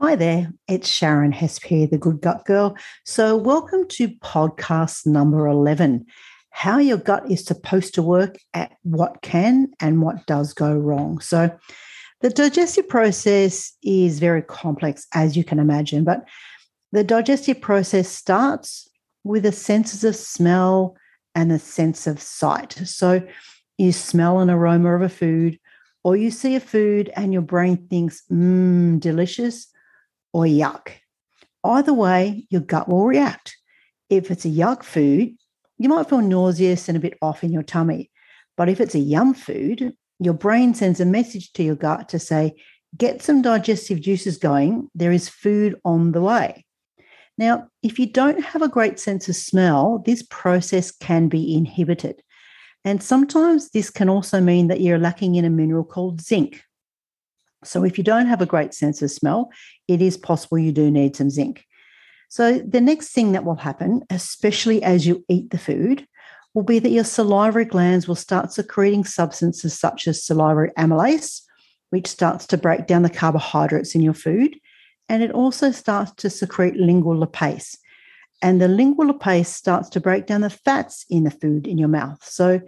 Hi there, it's Sharon Hesp the Good Gut Girl. So, welcome to podcast number 11 How Your Gut is Supposed to Work at What Can and What Does Go Wrong. So, the digestive process is very complex, as you can imagine, but the digestive process starts with the senses of smell and a sense of sight. So, you smell an aroma of a food, or you see a food and your brain thinks, mmm, delicious or yuck. Either way, your gut will react. If it's a yuck food, you might feel nauseous and a bit off in your tummy. But if it's a yum food, your brain sends a message to your gut to say, get some digestive juices going. There is food on the way. Now, if you don't have a great sense of smell, this process can be inhibited. And sometimes this can also mean that you're lacking in a mineral called zinc. So, if you don't have a great sense of smell, it is possible you do need some zinc. So, the next thing that will happen, especially as you eat the food, will be that your salivary glands will start secreting substances such as salivary amylase, which starts to break down the carbohydrates in your food. And it also starts to secrete lingual lipase. And the lingual lipase starts to break down the fats in the food in your mouth. So,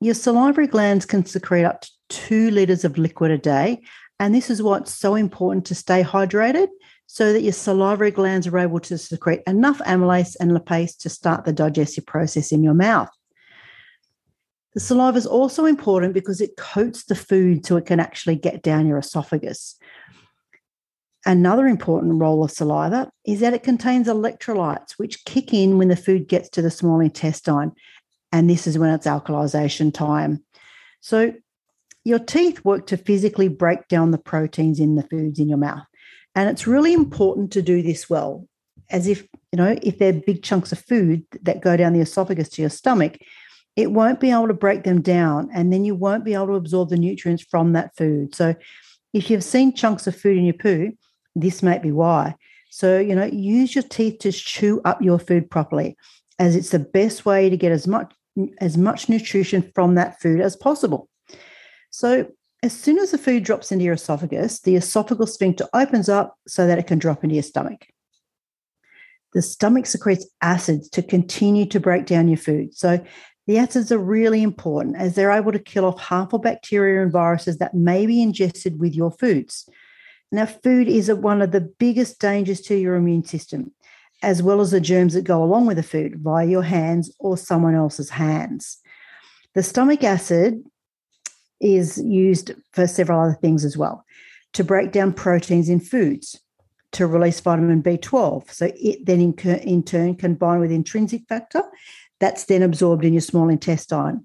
your salivary glands can secrete up to two liters of liquid a day, and this is what's so important to stay hydrated so that your salivary glands are able to secrete enough amylase and lipase to start the digestive process in your mouth. The saliva is also important because it coats the food so it can actually get down your esophagus. Another important role of saliva is that it contains electrolytes, which kick in when the food gets to the small intestine. And this is when it's alkalization time. So, your teeth work to physically break down the proteins in the foods in your mouth. And it's really important to do this well, as if, you know, if they're big chunks of food that go down the esophagus to your stomach, it won't be able to break them down. And then you won't be able to absorb the nutrients from that food. So if you've seen chunks of food in your poo, this may be why. So, you know, use your teeth to chew up your food properly, as it's the best way to get as much as much nutrition from that food as possible. So, as soon as the food drops into your esophagus, the esophageal sphincter opens up so that it can drop into your stomach. The stomach secretes acids to continue to break down your food. So, the acids are really important as they're able to kill off harmful bacteria and viruses that may be ingested with your foods. Now, food is one of the biggest dangers to your immune system, as well as the germs that go along with the food via your hands or someone else's hands. The stomach acid is used for several other things as well to break down proteins in foods, to release vitamin B12. So it then in, in turn can bind with intrinsic factor that's then absorbed in your small intestine.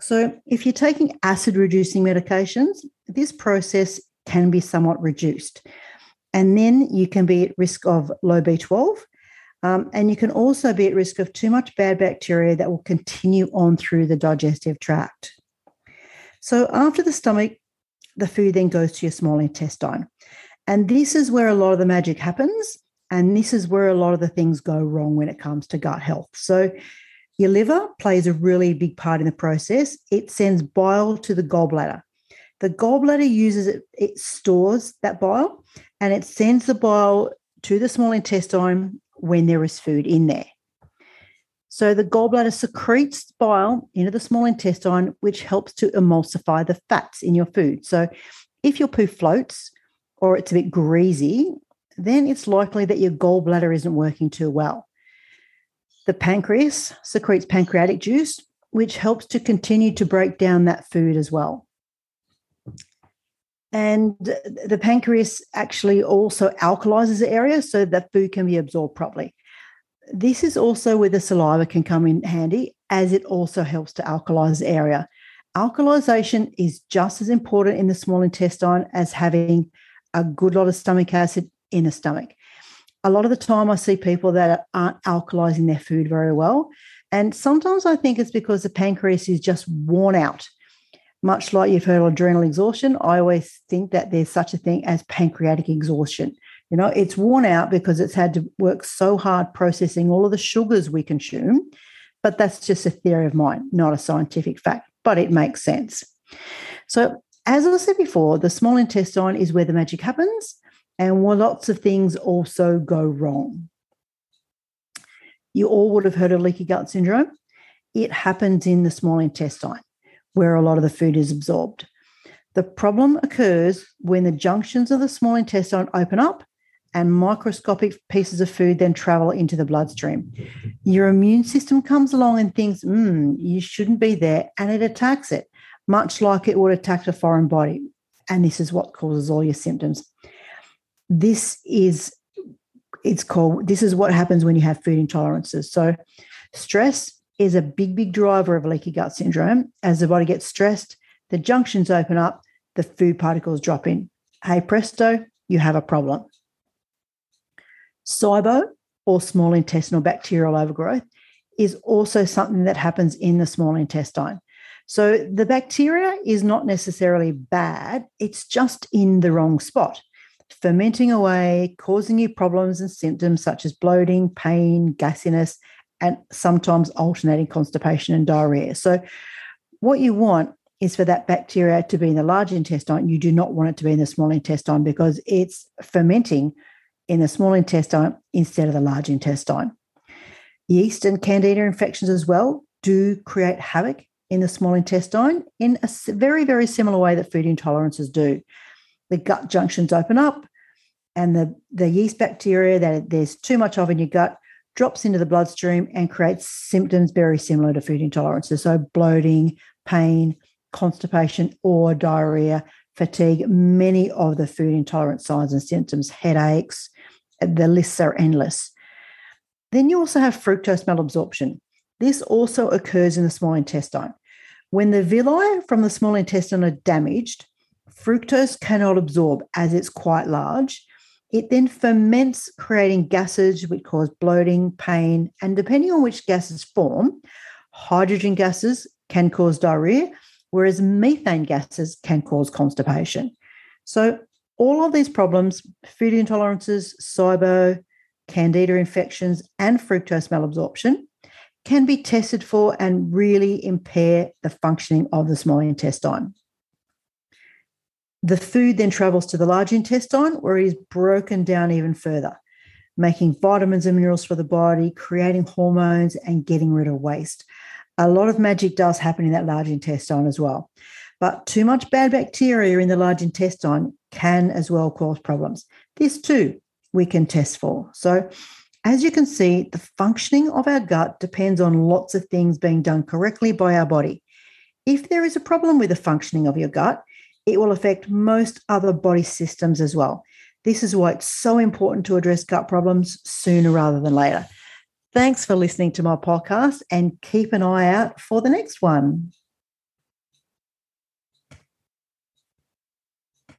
So if you're taking acid reducing medications, this process can be somewhat reduced. And then you can be at risk of low B12. Um, and you can also be at risk of too much bad bacteria that will continue on through the digestive tract. So after the stomach, the food then goes to your small intestine. And this is where a lot of the magic happens. And this is where a lot of the things go wrong when it comes to gut health. So your liver plays a really big part in the process. It sends bile to the gallbladder. The gallbladder uses it, it stores that bile and it sends the bile to the small intestine when there is food in there. So the gallbladder secretes bile into the small intestine, which helps to emulsify the fats in your food. So if your poo floats or it's a bit greasy, then it's likely that your gallbladder isn't working too well. The pancreas secretes pancreatic juice, which helps to continue to break down that food as well. And the pancreas actually also alkalizes the area so that food can be absorbed properly. This is also where the saliva can come in handy, as it also helps to alkalize the area. Alkalization is just as important in the small intestine as having a good lot of stomach acid in the stomach. A lot of the time, I see people that aren't alkalizing their food very well. And sometimes I think it's because the pancreas is just worn out. Much like you've heard of adrenal exhaustion, I always think that there's such a thing as pancreatic exhaustion. You know, it's worn out because it's had to work so hard processing all of the sugars we consume. But that's just a theory of mine, not a scientific fact, but it makes sense. So, as I said before, the small intestine is where the magic happens. and where lots of things also go wrong. You all would have heard of leaky gut syndrome. It happens in the small intestine, where a lot of the food is absorbed. The problem occurs when the junctions of the small intestine open up and microscopic pieces of food then travel into the bloodstream. Your immune system comes along and thinks, hmm, you shouldn't be there, and it attacks it, much like it would attack a foreign body. And this is what causes all your symptoms. This is it's called this is what happens when you have food intolerances. So stress is a big, big driver of leaky gut syndrome. As the body gets stressed, the junctions open up, the food particles drop in. Hey presto, you have a problem. SIBO, or small intestinal bacterial overgrowth, is also something that happens in the small intestine. So the bacteria is not necessarily bad, it's just in the wrong spot, fermenting away, causing you problems and symptoms such as bloating, pain, gassiness, and sometimes alternating constipation and diarrhea. So, what you want is for that bacteria to be in the large intestine. You do not want it to be in the small intestine because it's fermenting in the small intestine instead of the large intestine. Yeast and candida infections as well do create havoc in the small intestine in a very, very similar way that food intolerances do. The gut junctions open up, and the, the yeast bacteria that there's too much of in your gut drops into the bloodstream and creates symptoms very similar to food intolerances. So, bloating, pain, constipation, or diarrhea, fatigue, many of the food intolerant signs and symptoms, headaches, the lists are endless. Then you also have fructose malabsorption. This also occurs in the small intestine. When the villi from the small intestine are damaged, fructose cannot absorb as it's quite large. It then ferments, creating gases which cause bloating, pain, and depending on which gases form, hydrogen gases can cause diarrhea, whereas methane gases can cause constipation. So, all of these problems food intolerances, SIBO, candida infections, and fructose malabsorption can be tested for and really impair the functioning of the small intestine. The food then travels to the large intestine where it is broken down even further, making vitamins and minerals for the body, creating hormones, and getting rid of waste. A lot of magic does happen in that large intestine as well. But too much bad bacteria in the large intestine can as well cause problems. This too we can test for. So, as you can see, the functioning of our gut depends on lots of things being done correctly by our body. If there is a problem with the functioning of your gut, it will affect most other body systems as well. This is why it's so important to address gut problems sooner rather than later. Thanks for listening to my podcast and keep an eye out for the next one.